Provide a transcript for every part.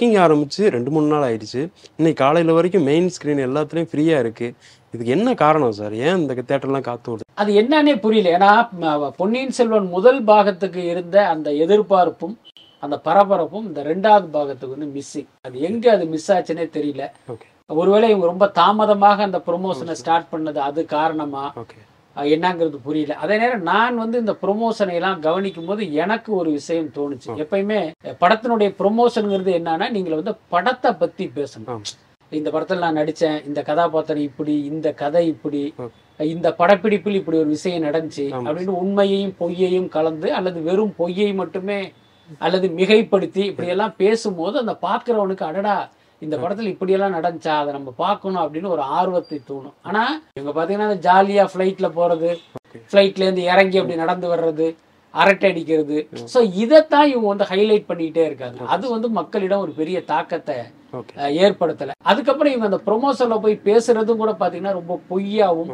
Booking ஆரம்பிச்சு ரெண்டு மூணு நாள் ஆயிடுச்சு. இன்னைக்கு காலையில வரைக்கும் மெயின் ஸ்க்ரீன் எல்லாத்துலயும் ஃப்ரீயா இருக்கு. இதுக்கு என்ன காரணம் சார் ஏன் இந்த தேட்டர்லாம் காத்து விடுது அது என்னன்னே புரியல. ஏன்னா பொன்னியின் செல்வன் முதல் பாகத்துக்கு இருந்த அந்த எதிர்பார்ப்பும் அந்த பரபரப்பும் இந்த ரெண்டாவது பாகத்துக்கு வந்து மிஸ்ஸிங் அது எங்க அது மிஸ் ஆச்சுன்னே தெரியல. ஒருவேளை இவங்க ரொம்ப தாமதமாக அந்த ப்ரொமோஷனை ஸ்டார்ட் பண்ணது அது காரணமா? ஓகே என்னங்கிறது புரியல அதே நேரம் நான் வந்து இந்த ப்ரொமோஷனை எல்லாம் கவனிக்கும் போது எனக்கு ஒரு விஷயம் தோணுச்சு எப்பயுமே படத்தினுடைய ப்ரொமோஷனுங்கிறது என்னன்னா நீங்க வந்து படத்தை பத்தி பேசணும். இந்த படத்துல நான் நடிச்சேன் இந்த கதாபாத்திரம் இப்படி இந்த கதை இப்படி. இந்த படப்பிடிப்பில் இப்படி ஒரு விஷயம் நடந்துச்சு. அப்படின்னு உண்மையையும் பொய்யையும் கலந்து அல்லது வெறும் பொய்யை மட்டுமே அல்லது மிகைப்படுத்தி இப்படி எல்லாம் பேசும்போது அந்த பார்க்கிறவனுக்கு அடடா இந்த படத்துல இப்படியெல்லாம் நடந்துச்சா? அதை நம்ம பார்க்கணும் அப்படின்னு ஒரு ஆர்வத்தை தூண்டும் ஆனா இவங்க பாத்தீங்கன்னா ஜாலியா ஃபிளைட்ல போறது Okay. ஃபிளைட்ல இருந்து இறங்கி அப்படி நடந்து வர்றது அரட்டை அடிக்கிறது. ஸோ இதைத்தான் இவங்க வந்து ஹைலைட் பண்ணிக்கிட்டே இருக்காங்க. அது வந்து மக்களிடம் ஒரு பெரிய தாக்கத்தை ஏற்படுத்தல. அதுக்கப்புறம் இவங்க அந்த ப்ரொமோஷன்ல போய் பேசுறதும் கூட பாத்தீங்கன்னா ரொம்ப பொய்யாவும்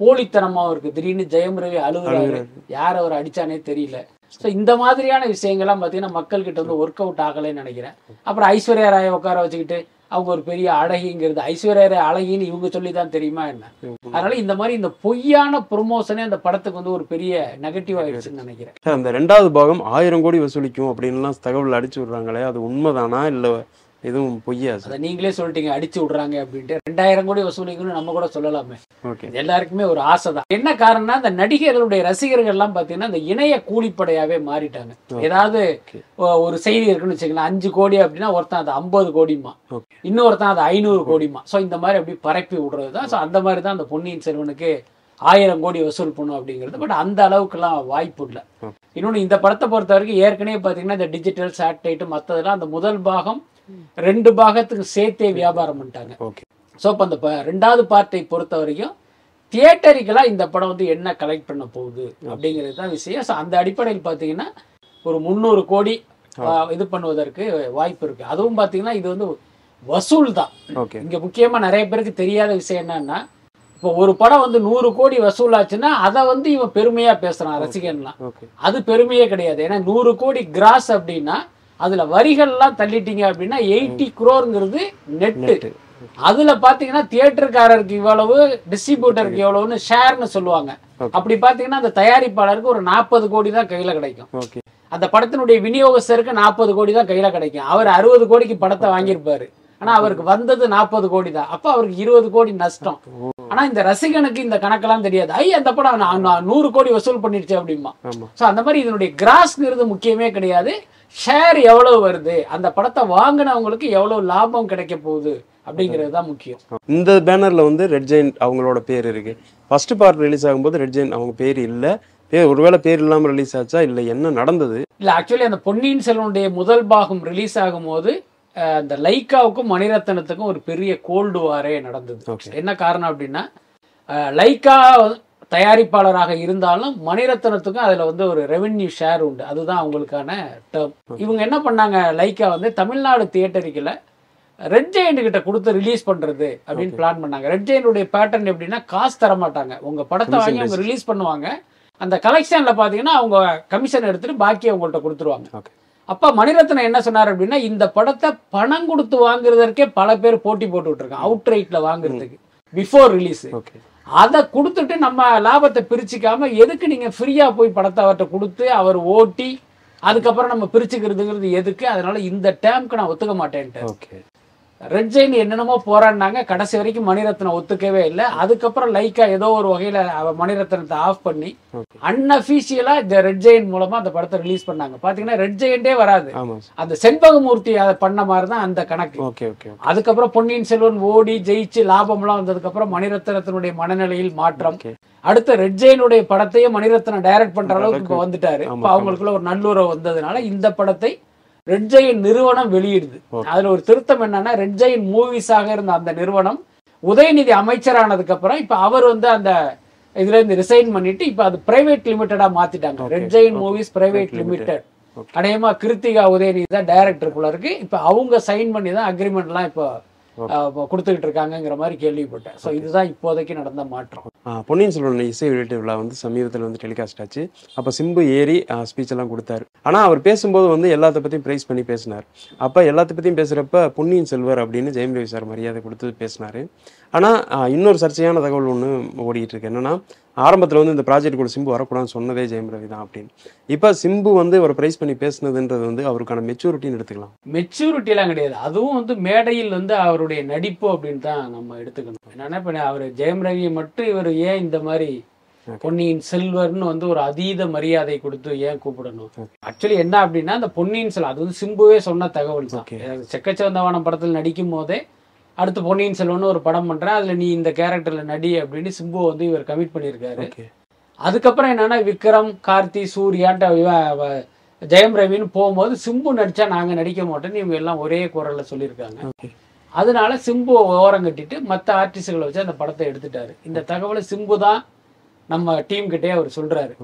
போலித்தனமாவும் இருக்கு. திடீர்னு ஜெயம் ரவி அழுகுறாரு. யார் அவர் அடிச்சானே தெரியல. ஸோ இந்த மாதிரியான விஷயங்கள்லாம் பார்த்தீங்கன்னா மக்கள் கிட்ட வந்து ஒர்க் அவுட் ஆகலைன்னு நினைக்கிறேன். அப்புறம் ஐஸ்வர்யா ராயை உட்கார வச்சுக்கிட்டு அவங்க ஒரு பெரிய அழகிங்கிறது ஐஸ்வர்யா ராய் அழகின்னு இவங்க சொல்லி தான் தெரியுமா என்ன? அதனால இந்த மாதிரி இந்த பொய்யான ப்ரொமோஷனே அந்த படத்துக்கு வந்து ஒரு பெரிய நெகட்டிவ் ஆயிடுச்சுன்னு நினைக்கிறேன். அந்த ரெண்டாவது பாகம் ஆயிரம் கோடி வசூலிக்கும் அப்படின்லாம் தகவல் அடிச்சு விடுறாங்களே அது உண்மைதானா? இல்ல எதுவும் பொய்யா அதை நீங்களே சொல்லிட்டீங்க அடிச்சு விடுறாங்க அப்படின்ட்டு. ரெண்டாயிரம் கோடி வசூலிக்கணும்னு நம்ம கூட சொல்லலாமே. ஓகே. எல்லாருக்குமே ஒரு ஆசை தான். என்ன காரணம்னா இந்த நடிகர்களுடைய ரசிகர்கள் எல்லாம் பாத்தீங்கன்னா இந்த இணைய கூலிப்படையாவே மாறிட்டாங்க. ஏதாவது ஒரு செய்தி இருக்குன்னு வச்சுக்கலாம் அஞ்சு கோடி அப்படின்னா ஒருத்தன் அது ஐம்பது கோடிமா இன்னொருத்தன் அது ஐநூறு கோடிமா ஸோ இந்த மாதிரி அப்படி பரப்பி விடுறது தான் ஸோ அந்த மாதிரி தான் அந்த பொன்னியின் செல்வனுக்கு ஆயிரம் கோடி வசூல் பண்ணும் அப்படிங்கிறது பட் அந்த அளவுக்குலாம் வாய்ப்பு இல்லை. இன்னொன்று இந்த படத்தை பொறுத்த வரைக்கும் ஏற்கனவே பார்த்தீங்கன்னா இந்த டிஜிட்டல் சேட்டலைட் மற்றதெல்லாம் அந்த முதல் பாகம் ரெண்டு பாகத்துக்கு சேர்த்தே வியாபாரம் பண்ணிட்டாங்க. ஓகே ஸோ இப்போ அந்த ரெண்டாவது பார்ட்டை பொறுத்த வரைக்கும் தியேட்டரிக்கலாக இந்த படம் வந்து என்ன கலெக்ட் பண்ண போகுது அப்படிங்கிறது தான் விஷயம். ஸோ அந்த அடிப்படையில் பார்த்தீங்கன்னா ஒரு முந்நூறு கோடி இது பண்ணுவதற்கு வாய்ப்பு இருக்கு. அதுவும் பார்த்தீங்கன்னா இது வந்து வசூல் தான். இங்க முக்கியமா நிறைய பேருக்கு தெரியாத விஷயம் என்னன்னா இப்போ ஒரு படம் வந்து நூறு கோடி வசூலாச்சுன்னா அதை வந்து இவன் பெருமையா பேசுறான் ரசிகன்லாம். அது பெருமையே கிடையாது. ஏன்னா நூறு கோடி கிராஸ் அப்படின்னா அதுல வரிகள்லாம் தள்ளிட்டீங்க அப்படின்னா எயிட்டி குரோருங்கிறது நெட்டு அதுல பாத்தீங்கன்னா தியேட்டருக்காரருக்கு இவ்வளவு டிஸ்ட்ரிபியூட்டருக்கு எவ்வளவுன்னு ஷேர்னு சொல்லுவாங்க. அப்படி பாத்தீங்கன்னா அந்த தயாரிப்பாளருக்கு ஒரு நாற்பது கோடி தான் கையில கிடைக்கும். அந்த படத்தினுடைய விநியோகஸ்தருக்கு நாற்பது கோடி தான் கையில கிடைக்கும். அவர் அறுபது கோடிக்கு படத்தை வாங்கியிருப்பாரு. ஆனா அவருக்கு வந்தது நாற்பது கோடி தான் அப்ப அவருக்கு இருபது கோடி நஷ்டம். ஆனா இந்த ரசிகனுக்கு இந்த கணக்கெல்லாம் தெரியாது. ஐ அந்த படம் நூறு கோடி வசூல் பண்ணிடுச்சு அப்படிமா ஸோ அந்த மாதிரி இதனுடைய கிராஸ்ங்கிறது முக்கியமே கிடையாது. ஷேர் எவ்வளவு வருது? அந்த படத்தை வாங்கினவங்களுக்கு எவ்வளவு லாபம் கிடைக்க போகுது? அப்படிங்கிறது தான் முக்கியம். இந்த பேனர்ல வந்து ரெட் ஜெயின்ட் அவங்களோட பேர் இருக்கு. ஃபர்ஸ்ட் பார்ட் ரிலீஸ் ஆகும்போது ரெட் ஜெயின்ட் அவங்க பேர் இல்ல. பேர் ஒருவேளை பேர் இல்லாம ரிலீஸ் ஆச்சா? இல்ல என்ன நடந்தது? இல்ல ஆக்சுவலி அந்த பொன்னியின் செல்வனுடைய முதல் பாகம் ரிலீஸ் ஆகும்போது அந்த லைக்காவுக்கும் மணிரத்னத்துக்கும் ஒரு பெரிய கோல்டு வாரே நடந்தது. என்ன காரணம் அப்படின்னா லைக்கா தயாரிப்பாளராக இருந்தாலும் மணிரத்னத்துக்கும் அதுல வந்து ஒரு ரெவென்யூ ஷேர் உண்டு. அதுதான் அவங்களுக்கான டேர்ம் இவங்க என்ன பண்ணாங்க லைக்கா வந்து தமிழ்நாடு தியேட்டருக்குல ரெட் ஜெயண்ட் கிட்ட கொடுத்து ரிலீஸ் பண்றது அப்படின்னு பிளான் பண்ணாங்க. ரெட் ஜெயண்டுடைய பேட்டர்ன் எப்படின்னா காசு தர மாட்டாங்க. உங்க படத்தை வாங்கி அவங்க ரிலீஸ் பண்ணுவாங்க. அந்த கலெக்ஷன்ல பாத்தீங்கன்னா அவங்க கமிஷன் எடுத்துட்டு பாக்கி அவங்கள்ட்ட கொடுத்துருவாங்க. அப்ப மணிரத்னம் என்ன சொன்னார் அப்படின்னா இந்த படத்தை பணம் கொடுத்து வாங்குறதற்கே பல பேர் போட்டி போட்டுட்டு இருக்காங்க அவுட் ரைட்ல வாங்குறதுக்கு பிஃபோர் ரிலீஸ் அதை கொடுத்துட்டு நம்ம லாபத்தை பிரிச்சுக்காம எதுக்கு நீங்க ஃப்ரீயா போய் படத்தை அவர்கிட்ட கொடுத்து அவர் ஓட்டி அதுக்கப்புறம் நம்ம பிரிச்சுக்கிறதுங்கிறது எதுக்கு? அதனால இந்த டேம்க்கு நான் ஒத்துக்க மாட்டேன்ட்டு. ஓகே ரெட் ஜெயின் என்னென்னமோ போராடினாங்க. கடைசி வரைக்கும் மணிரத்னம் ஒத்துக்கவே இல்லை. அதுக்கப்புறம் லைக்கா ஏதோ ஒரு வகையில மணிரத்னத்தை ஆஃப் பண்ணி ஓகே அன்அஃபீஷியலா இந்த ரெட் ஜெயின் மூலமா அந்த படத்தை ரிலீஸ் பண்ணாங்க. பாத்தீங்கன்னா ரெட் ஜெயின்டே வராது. அந்த செண்பகமூர்த்தி அதை பண்ண மாதிரி தான் அந்த கணக்கு. ஓகே ஓகே அதுக்கப்புறம் பொன்னியின் செல்வன் ஓடி ஜெயிச்சு லாபம்லாம் வந்ததுக்கு அப்புறம் மணிரத்னத்தினுடைய மனநிலையில் மாற்றம். அடுத்து ரெட் ஜெயினுடைய படத்தையே மணிரத்னம் டைரக்ட் பண்ற அளவுக்கு இப்ப வந்துட்டாரு. இப்ப அவங்களுக்குள்ள ஒரு நல்லுறவு வந்ததுனால இந்த படத்தை ரெட் ஜெயின் நிறுவனம் வெளியிடுது. அதுல ஒரு திருத்தம் என்னன்னா ரெட் ஜெயின் மூவிஸாக இருந்த அந்த நிறுவனம் உதயநிதி அமைச்சரானதுக்கு அப்புறம் இப்ப அவர் வந்து அந்த இதுல இருந்து ரிசைன் பண்ணிட்டு இப்ப அது பிரைவேட் லிமிட்டடா மாத்திட்டாங்க. Red giant movies private limited அநேகமா கிருத்திகா உதயநிதி தான் டைரக்டர் போல இருக்கு. இப்ப அவங்க சைன் பண்ணி தான் அக்ரிமெண்ட்லாம் இப்போ அஹ், கொடுத்துக்கிட்டு இருக்காங்கங்கிற மாதிரி கேள்விப்பட்டேன். ஸோ இதுதான் இப்போதைக்கு நடந்த மாற்றம். பொன்னியின் செல்வன் இசை வெளியீட்டு விழா வந்து சமீபத்தில் வந்து டெலிகாஸ்ட் ஆச்சு. அப்போ சிம்பு ஏறி ஸ்பீச் எல்லாம் கொடுத்தாரு. ஆனால் அவர் பேசும்போது வந்து எல்லாத்த பற்றியும் ப்ரைஸ் பண்ணி பேசினார். அப்போ எல்லாத்த பற்றியும் பேசுகிறப்ப பொன்னியின் செல்வர் அப்படின்னு ஜெயம் ரவி சார் மரியாதை கொடுத்து பேசினார். ஆனால் இன்னொரு சர்ச்சையான தகவல் ஒன்று ஓடிட்டு இருக்கு. என்னன்னா ஆரம்பத்தில் வந்து இந்த ப்ராஜெக்ட் கூட சிம்பு வரக்கூடாதுன்னு சொன்னதே ஜெயம் ரவி தான் அப்படின்னு. இப்போ சிம்பு வந்து ஒரு ப்ரைஸ் பண்ணி பேசுனதுன்றது வந்து அவருக்கான மெச்சூரிட்டின்னு எடுத்துக்கலாம். மெச்சூரிட்டிலாம் கிடையாது. அதுவும் வந்து மேடையில் வந்து அவருடைய நடிப்பு அப்படின்னு தான் நம்ம எடுத்துக்கணும். என்னன்னா இப்போ அவர் ஜெயம் ரவியை மட்டும் இவர் ஏன் இந்த மாதிரி பொன்னியின் செல்வர்னு வந்து ஒரு அதீத மரியாதை கொடுத்து ஏன் கூப்பிடணும்? ஆக்சுவலி என்ன அப்படின்னா அந்த பொன்னியின் செல்வன் அது வந்து சிம்புவே சொன்ன தகவல் தான். Okay. செக்கச்சவந்தவானம் படத்தில் நடிக்கும் போதே அடுத்து பொன்னியின் செல்வன் ஒரு படம் பண்றேன். அதுல நீ இந்த கேரக்டர்ல நடி அப்படின்னு சிம்பு வந்து இவர் கமிட் பண்ணியிருக்காரு. அதுக்கப்புறம் என்னன்னா விக்ரம் கார்த்தி சூர்யான்ட்டு இவன் ஜெயம் ரவின்னு போகும்போது சிம்பு நடிச்சா நாங்க நடிக்க மாட்டோம்னு இவங்க எல்லாம் ஒரே குரல்ல சொல்லியிருக்காங்க. அதனால சிம்பு ஓரம் கட்டிட்டு மற்ற ஆர்டிஸ்டுகளை வச்சு அந்த படத்தை எடுத்துட்டாரு. இந்த தகவலை சிம்பு தான் நம்ம டீம் கிட்டே அவர் சொல்றாரு.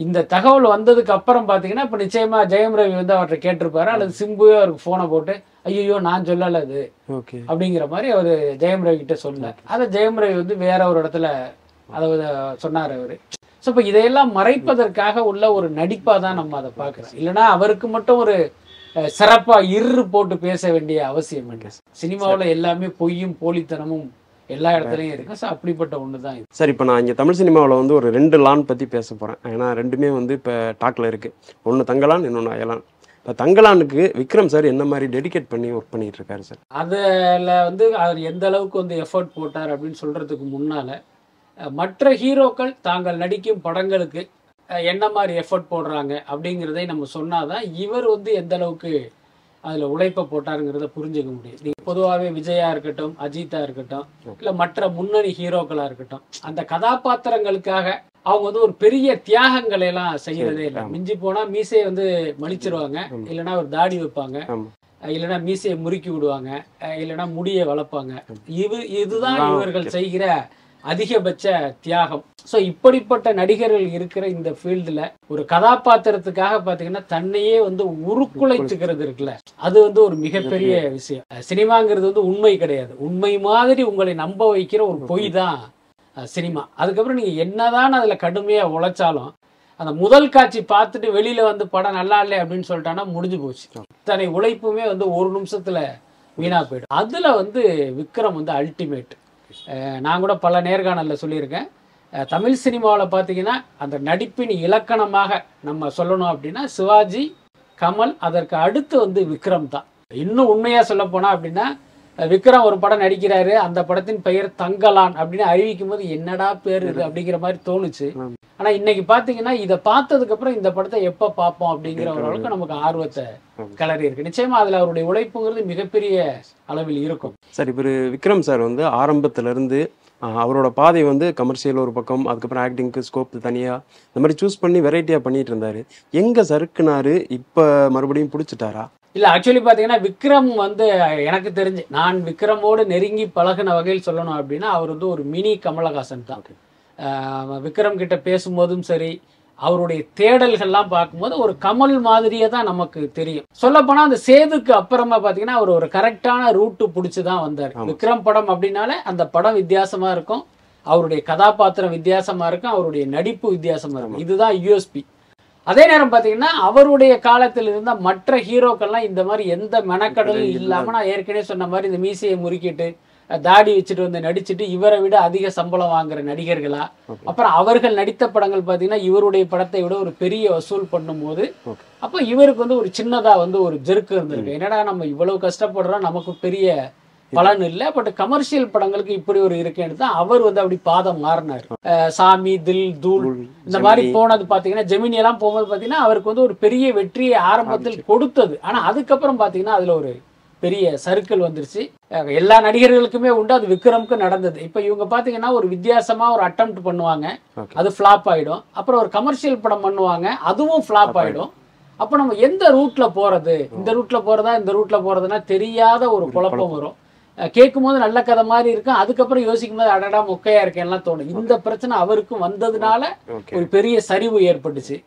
இந்த தகவல் வந்ததுக்கு அப்புறம் பாத்தீங்கன்னா இப்ப நிச்சயமா ஜெயம் ரவி வந்து அவர்கிட்ட கேட்டிருப்பாரு. அல்லது சிம்புவே அவருக்கு போனை போட்டு ஐயோ நான் சொல்லல அது. ஓகே. அப்படிங்கிற மாதிரி அவர் ஜெயம் ரவி கிட்ட சொல்லல அதை ஜெயம் ரவி வந்து வேற ஒரு இடத்துல அதை சொன்னார் அவரு. ஸோ இப்போ இதையெல்லாம் மறைப்பதற்காக உள்ள ஒரு நடிப்பா தான் நம்ம அதை பார்க்குறோம். இல்லைன்னா அவருக்கு மட்டும் ஒரு அஹ், சிறப்பா இரு போட்டு பேச வேண்டிய அவசியம் இல்லை. சினிமாவுல எல்லாமே பொய்யும் போலித்தனமும் எல்லா இடத்துலயும் இருக்கு. ஸோ அப்படிப்பட்ட ஒன்று தான் இது. சார் இப்போ நான் இங்கே தமிழ் சினிமாவில் வந்து ஒரு ரெண்டு லான் பற்றி பேச போகிறேன் ஏன்னா ரெண்டுமே வந்து இப்போ டாக்கில் இருக்குது ஒன்று தங்கலான் இன்னொன்று அயலான். இப்போ தங்கலானுக்கு விக்ரம் சார் என்ன மாதிரி டெடிகேட் பண்ணி ஒர்க் பண்ணிட்டு இருக்காரு சார்? அதில் வந்து அவர் எந்த அளவுக்கு வந்து எஃபர்ட் போட்டார் அப்படின்னு சொல்றதுக்கு முன்னால மற்ற ஹீரோக்கள் தாங்கள் நடிக்கும் படங்களுக்கு என்ன மாதிரி எஃபர்ட் போடுறாங்க அப்படிங்கிறதை நம்ம சொன்னாதான் இவர் வந்து எந்த அளவுக்கு அதில் உழைப்பை போட்டாருங்கிறத புரிஞ்சுக்க முடியும். நீங்கள் பொதுவாகவே விஜயா இருக்கட்டும் அஜித்தா இருக்கட்டும் இல்லை மற்ற முன்னணி ஹீரோக்களா இருக்கட்டும் அந்த கதாபாத்திரங்களுக்காக அவங்க வந்து ஒரு பெரிய தியாகங்களை எல்லாம் செய்யறதே இல்லை. மிஞ்சி போனா மீசையை வந்து மலிச்சிருவாங்க. இல்லைன்னா ஒரு தாடி வைப்பாங்க. இல்லைன்னா மீசையை முறுக்கி விடுவாங்க. இல்லைன்னா முடியை வளர்ப்பாங்க. இது இதுதான் இவர்கள் செய்கிற அதிகபட்ச தியாகம். ஸோ இப்படிப்பட்ட நடிகர்கள் இருக்கிற இந்த ஃபீல்டில் ஒரு கதாபாத்திரத்துக்காக பார்த்தீங்கன்னா தன்னையே வந்து உருக்குலைத்துக்கிறது இருக்குல்ல. அது வந்து ஒரு மிகப்பெரிய விஷயம். சினிமாங்கிறது வந்து உண்மை கிடையாது. உண்மை மாதிரி உங்களை நம்ப வைக்கிற ஒரு பொய் தான் சினிமா. அதுக்கப்புறம் நீங்கள் என்னதான் அதில் கடுமையாக உழைச்சாலும் அந்த முதல் காட்சி பார்த்துட்டு வெளியில வந்து படம் நல்லா இல்லை அப்படின்னு சொல்லிட்டான்னா முடிஞ்சு போச்சு. இத்தனை உழைப்புமே வந்து ஒரு நிமிஷத்துல வீணா போயிடும். அதுல வந்து விக்ரம் வந்து அல்டிமேட் நான் கூட பல நேர்காணல்ல சொல்லியிருக்கேன். தமிழ் சினிமாவில் பார்த்தீங்கன்னா அந்த நடிப்பின் இலக்கணமாக நம்ம சொல்லணும் அப்படின்னா சிவாஜி கமல் அதற்கு அடுத்து வந்து விக்ரம் தான். இன்னும் உண்மையா சொல்ல போனா அப்படின்னா விக்ரம் ஒரு படம் நடிக்கிறாரு அந்த படத்தின் பெயர் தங்கலான் அப்படின்னு அறிவிக்கும் போது என்னடா பேர் இது அப்படிங்கிற மாதிரி தோணுச்சு. ஆனா இன்னைக்கு பாத்தீங்கன்னா இதை பார்த்ததுக்கு அப்புறம் இந்த படத்தை எப்ப பார்ப்போம் அப்படிங்கிற ஒரு அளவுக்கு நமக்கு ஆர்வத்தை கிளறி இருக்கு. நிச்சயமா அதுல அவருடைய உழைப்புங்கிறது மிகப்பெரிய அளவில் இருக்கும். சார் இவர் விக்ரம் சார் வந்து ஆரம்பத்துல இருந்து அவரோட பாதை வந்து கமர்ஷியல் ஒரு பக்கம் அதுக்கப்புறம் ஆக்டிங்க்கு ஸ்கோப் தனியா இந்த மாதிரி சூஸ் பண்ணி வெரைட்டியாக பண்ணிட்டு இருந்தாரு. எங்க சறுக்குனாரு இப்போ மறுபடியும் பிடிச்சிட்டாரா? இல்ல ஆக்சுவலி பாத்தீங்கன்னா விக்ரம் வந்து எனக்கு தெரிஞ்சு நான் விக்ரமோடு நெருங்கி பழகின வகையில் சொல்லணும் அப்படின்னா அவர் வந்து ஒரு மினி கமலஹாசன் தான். விக்ரம் கிட்ட பேசும்போதும் சரி அவருடைய தேடல்கள்லாம் பார்க்கும்போது ஒரு கமல் மாதிரியே தான் நமக்கு தெரியும். சொல்லப்போனா அந்த சேதுக்கு அப்புறமா பாத்தீங்கன்னா அவர் ஒரு கரெக்டான ரூட்டு பிடிச்சி தான் வந்தார். விக்ரம் படம் அப்படின்னாலே அந்த படம் வித்தியாசமா இருக்கும். அவருடைய கதாபாத்திரம் வித்தியாசமா இருக்கும். அவருடைய நடிப்பு வித்தியாசமா இருக்கும். இதுதான் யூஎஸ்பி அதே நேரம் பாத்தீங்கன்னா அவருடைய காலத்தில் இருந்த மற்ற ஹீரோக்கள்லாம் இந்த மாதிரி எந்த மெனக்கடலும் இல்லாம நான் ஏற்கனவே சொன்ன மாதிரி இந்த மீசையை முறுக்கிட்டு தாடி வச்சுட்டு வந்து நடிச்சுட்டு இவரை விட அதிக சம்பளம் வாங்குற நடிகர்களா? அப்புறம் அவர்கள் நடித்த படங்கள் பாத்தீங்கன்னா இவருடைய படத்தை விட ஒரு பெரிய வசூல் பண்ணும்போது. அப்ப இவருக்கு வந்து ஒரு சின்னதா வந்து ஒரு ஜெருக்கு இருந்திருக்கு. என்னடா நம்ம இவ்வளவு கஷ்டப்படுறோம் நமக்கு பெரிய பலன் இல்லை பட் கமர்ஷியல் படங்களுக்கு இப்படி ஒரு இருக்கேன்னு தான் அவர் வந்து அப்படி பாதம் மாறினார். சாமி தில் தூள் இந்த மாதிரி போனது பாத்தீங்கன்னா ஜெமினி எல்லாம் போகும்போது பாத்தீங்கன்னா அவருக்கு வந்து ஒரு பெரிய வெற்றியை ஆரம்பத்தில் கொடுத்தது. ஆனா அதுக்கப்புறம் பாத்தீங்கன்னா அதுல ஒரு பெரிய சர்க்கிள் வந்துருச்சு. எல்லா நடிகர்களுக்குமே உண்டு. அது விக்ரம்க்கு நடந்தது. இப்ப இவங்க பாத்தீங்கன்னா ஒரு வித்தியாசமா ஒரு அட்டெம்ப்ட் பண்ணுவாங்க. அது ஃபிளாப் ஆயிடும். அப்புறம் ஒரு கமர்ஷியல் படம் பண்ணுவாங்க. அதுவும் ஃபிளாப் ஆயிடும். அப்ப நம்ம எந்த ரூட்ல போறது? இந்த ரூட்ல போறதா இந்த ரூட்ல போறதுன்னா தெரியாத ஒரு குழப்பம். வரும். கேட்கும் போது நல்ல கதை மாதிரி இருக்கும். அதுக்கப்புறம் யோசிக்கும் போது அடடா மொக்கையா இருக்கேன்லாம் தோணும். இந்த பிரச்சனை அவருக்கும் வந்ததுனால ஒரு பெரிய சரிவு ஏற்பட்டுச்சு.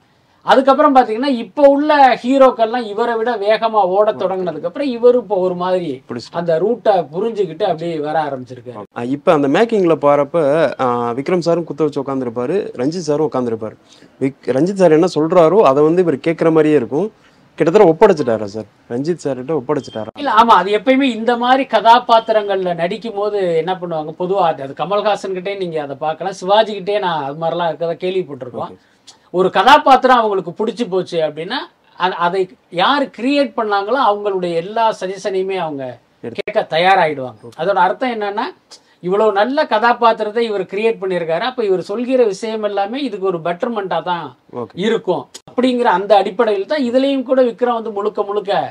அதுக்கப்புறம் பாத்தீங்கன்னா இப்போ உள்ள ஹீரோக்கள்லாம் இவரை விட வேகமா ஓட தொடங்கினதுக்கு அப்புறம் இவரு இப்போ ஒரு மாதிரி அந்த ரூட்டை புரிஞ்சுக்கிட்டு அப்படியே வர ஆரம்பிச்சிருக்காரு. இப்ப அந்த மேக்கிங்ல போறப்ப ஆ, விக்ரம் சாரும் குத்த வச்சு உட்காந்துருப்பாரு ரஞ்சித் சாரும் உட்காந்துருப்பாரு விக் ரஞ்சித் சார் என்ன சொல்றாரோ அதை வந்து இவர் கேட்குற மாதிரியே இருக்கும். கிட்டத்தட்ட ஒப்படைச்சிட்டாரா சார்? ரஞ்சித் சார் கிட்ட ஒப்படைச்சிட்டாரா? இல்ல ஆமா அது எப்பயுமே இந்த மாதிரி கதாபாத்திரங்கள்ல நடிக்கும் போது என்ன பண்ணுவாங்க? பொதுவா அது கமல்ஹாசன் கிட்டே நீங்க அதை பார்க்கலாம். சிவாஜி கிட்டே நான் அது மாதிரிலாம் இருக்கதை கேள்விப்பட்டிருக்கோம். ஒரு கதாபாத்திரம் அவங்களுக்கு பிடிச்சி போச்சு அப்படின்னா அதை யார் கிரியேட் பண்ணாங்களோ அவங்களுடைய எல்லா சஜஷனையுமே அவங்க கேட்க தயாராகிடுவாங்க அதோட அர்த்தம் என்னன்னா இவ்வளவு நல்ல கதாபாத்திரத்தை இவர் கிரியேட் பண்ணியிருக்காரு. அப்ப இவர் சொல்கிற விஷயம் எல்லாமே இதுக்கு ஒரு பெட்டர்மெண்டா தான் இருக்கும். அப்படிங்கிற அந்த அடிப்படையில் தான் இதுலயும் கூட விக்ரம் வந்து முழுக்க முழுக்க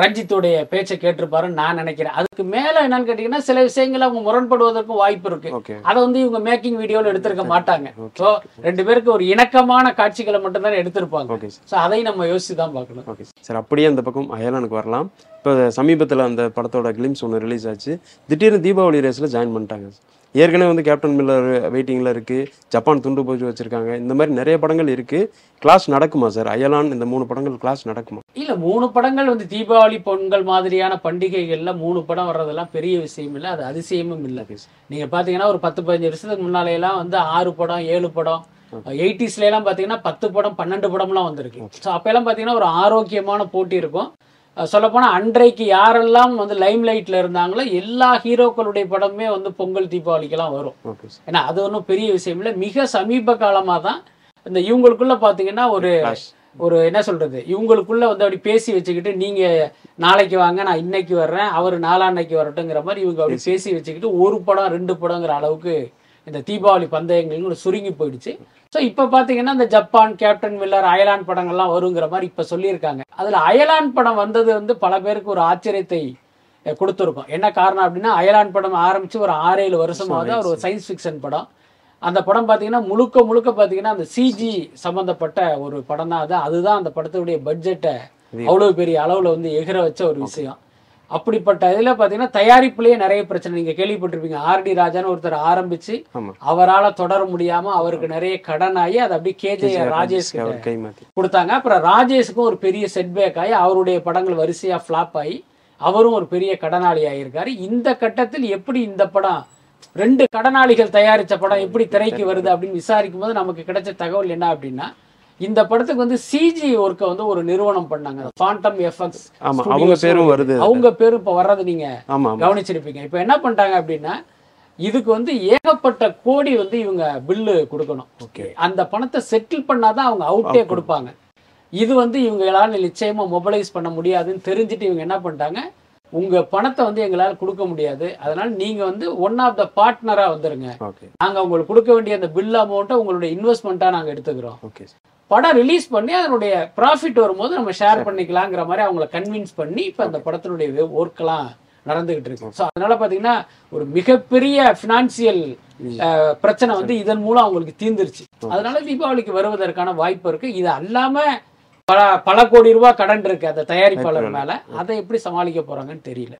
ரஞ்சித்துடைய பேச்சை கேட்டிருப்பாருன்னு நான் நினைக்கிறேன். அதுக்கு மேல என்னன்னு கேட்டீங்கன்னா சில விஷயங்கள் அவங்க முரண்படுவதற்கும் வாய்ப்பு இருக்கு. அதை வந்து இவங்க மேக்கிங் வீடியோல எடுத்திருக்க மாட்டாங்க. ஸோ ரெண்டு பேருக்கு ஒரு இணக்கமான காட்சிகளை மட்டும்தான் எடுத்திருப்பாங்க. ஓகே சார் ஸோ அதை நம்ம யோசிச்சு தான் பார்க்கணும். சார் அப்படியே அந்த பக்கம் அயலானுக்கு வரலாம். இப்போ சமீபத்தில் அந்த படத்தோட கிளிம்ஸ் ஒன்று ரிலீஸ் ஆச்சு. திடீர்னு தீபாவளி ரேஸில் ஜாயின் பண்ணிட்டாங்க. ஏற்கனவே வந்து கேப்டன் மில்லர் வெயிட்டிங்கில் இருக்குது ஜப்பான் துண்டு போச்சு வச்சுருக்காங்க. இந்த மாதிரி நிறைய படங்கள் இருக்குது கிளாஸ் நடக்குமா சார் அயலான் இந்த மூணு படங்கள் கிளாஸ் நடக்குமா? இல்ல மூணு படங்கள் வந்து தீபாவளி பொங்கல் மாதிரியான பண்டிகைகள்ல மூணு படம் வர்றதெல்லாம் பெரிய விஷயம் இல்லை. அது அதிசயமும் இல்லை. ஓகே சார் நீங்க பாத்தீங்கன்னா ஒரு பத்து பதினஞ்சு வருஷத்துக்கு முன்னாலே எல்லாம் வந்து ஆறு படம் ஏழு படம் எயிட்டிஸ்ல எல்லாம் பாத்தீங்கன்னா பத்து படம் பன்னெண்டு படம்லாம் வந்திருக்கு. ஸோ அப்பெல்லாம் பாத்தீங்கன்னா ஒரு ஆரோக்கியமான போட்டி இருக்கும். அஹ் சொல்லப்போனா அன்றைக்கு யாரெல்லாம் வந்து லைம் லைட்ல இருந்தாங்களோ எல்லா ஹீரோக்களுடைய படமே வந்து பொங்கல் தீபாவளிக்கெல்லாம் வரும். ஏன்னா அது ஒன்றும் பெரிய விஷயம் இல்லை. மிக சமீப காலமா தான் இந்த இவங்களுக்குள்ள பாத்தீங்கன்னா ஒரு ஒரு என்ன சொல்றது? இவங்களுக்குள்ள வந்து அப்படி பேசி வச்சுக்கிட்டு நீங்க நாளைக்கு வாங்க நான் இன்னைக்கு வர்றேன் அவர் நாளான்னைக்கு வரட்டுங்கிற மாதிரி இவங்க அப்படி பேசி வச்சுக்கிட்டு ஒரு படம் ரெண்டு படங்கிற அளவுக்கு இந்த தீபாவளி பந்தயங்கள் சுருங்கி போயிடுச்சு. ஸோ இப்போ பார்த்தீங்கன்னா இந்த ஜப்பான் கேப்டன் மில்லர் அயலான் படங்கள்லாம் வருங்கிற மாதிரி இப்போ சொல்லியிருக்காங்க. அதில் அயலான் படம் வந்தது வந்து பல பேருக்கு ஒரு ஆச்சரியத்தை கொடுத்திருக்கும். என்ன காரணம் அப்படின்னா அயலான் படம் ஆரம்பிச்சு ஒரு ஆறு ஏழு வருஷமாவது ஒரு சயின்ஸ் ஃபிக்ஷன் படம். அந்த படம் பார்த்தீங்கன்னா முழுக்க முழுக்க பார்த்தீங்கன்னா அந்த சிஜி சம்பந்தப்பட்ட ஒரு படம் தான் அது. அதுதான் அந்த படத்துடைய பட்ஜெட்டை அவ்வளோ பெரிய அளவில் வந்து எகிற வச்ச ஒரு விஷயம். அப்படிப்பட்ட இதில் பார்த்தீங்கன்னா தயாரிப்புலேயே நிறைய பிரச்சனை. நீங்கள் கேள்விப்பட்டிருப்பீங்க. ஆர்டி ராஜான்னு ஒருத்தர் ஆரம்பிச்சு அவரால் தொடர முடியாம அவருக்கு நிறைய கடன் ஆகி அது அப்படியே கேஜே ராஜேஷ் கொடுத்தாங்க. அப்புறம் ராஜேஷுக்கும் ஒரு பெரிய செட்பேக் ஆகி அவருடைய படங்கள் வரிசையா ஃப்ளாப் ஆகி அவரும் ஒரு பெரிய கடனாளி ஆகியிருக்காரு இந்த கட்டத்தில் எப்படி இந்த படம் ரெண்டு கடனாளிகள் தயாரிச்ச படம் எப்படி திரைக்கு வருது அப்படின்னு விசாரிக்கும் போது நமக்கு கிடைச்ச தகவல் என்ன அப்படின்னா இந்த படத்துக்கு வந்து சிஜி ஒர்க்கை வந்து ஒரு நிறுவனம் பண்ணாங்க. ஃபாண்டம் எஃப்எக்ஸ் ஆமா அவங்க பேரும் வருது. அவங்க பேரும் இப்போ வர்றது நீங்க கவனிச்சிருப்பீங்க. இப்போ என்ன பண்ணிட்டாங்க அப்படின்னா இதுக்கு வந்து ஏகப்பட்ட கோடி வந்து இவங்க பில்லு கொடுக்கணும். ஓகே. அந்த பணத்தை செட்டில் பண்ணாதான் அவங்க அவுட்டே கொடுப்பாங்க. இது வந்து இவங்களால நிச்சயமா மொபைலைஸ் பண்ண முடியாதுன்னு தெரிஞ்சுட்டு இவங்க என்ன பண்ணிட்டாங்க உங்க பணத்தை வந்து எங்களால கொடுக்க முடியாது. அதனால நீங்க வந்து ஒன் ஆஃப் த பார்ட்னரா வந்துருங்க. நாங்க உங்களுக்கு கொடுக்க வேண்டிய அந்த பில் அமௌண்ட்டை உங்களுடைய இன்வெஸ்ட்மெண்ட்டா நாங்க எடுத்துக்கிறோம். படம் ரிலீஸ் பண்ணி அதனுடைய ப்ராஃபிட் வரும்போது நம்ம ஷேர் பண்ணிக்கலாங்கிற மாதிரி அவங்கள கன்வின்ஸ் பண்ணி இப்போ அந்த படத்தினுடைய ஒர்க்கெல்லாம் நடந்துகிட்டு இருக்கு. ஸோ அதனால பார்த்தீங்கன்னா ஒரு மிகப்பெரிய ஃபினான்சியல் பிரச்சனை வந்து இதன் மூலம் அவங்களுக்கு தீர்ந்துருச்சு. அதனால தீபாவளிக்கு வருவதற்கான வாய்ப்பு இருக்கு. இது அல்லாம பல பல கோடி ரூபாய் கடன் இருக்கு அந்த தயாரிப்பாளர் மேல. அதை எப்படி சமாளிக்க போறாங்கன்னு தெரியல.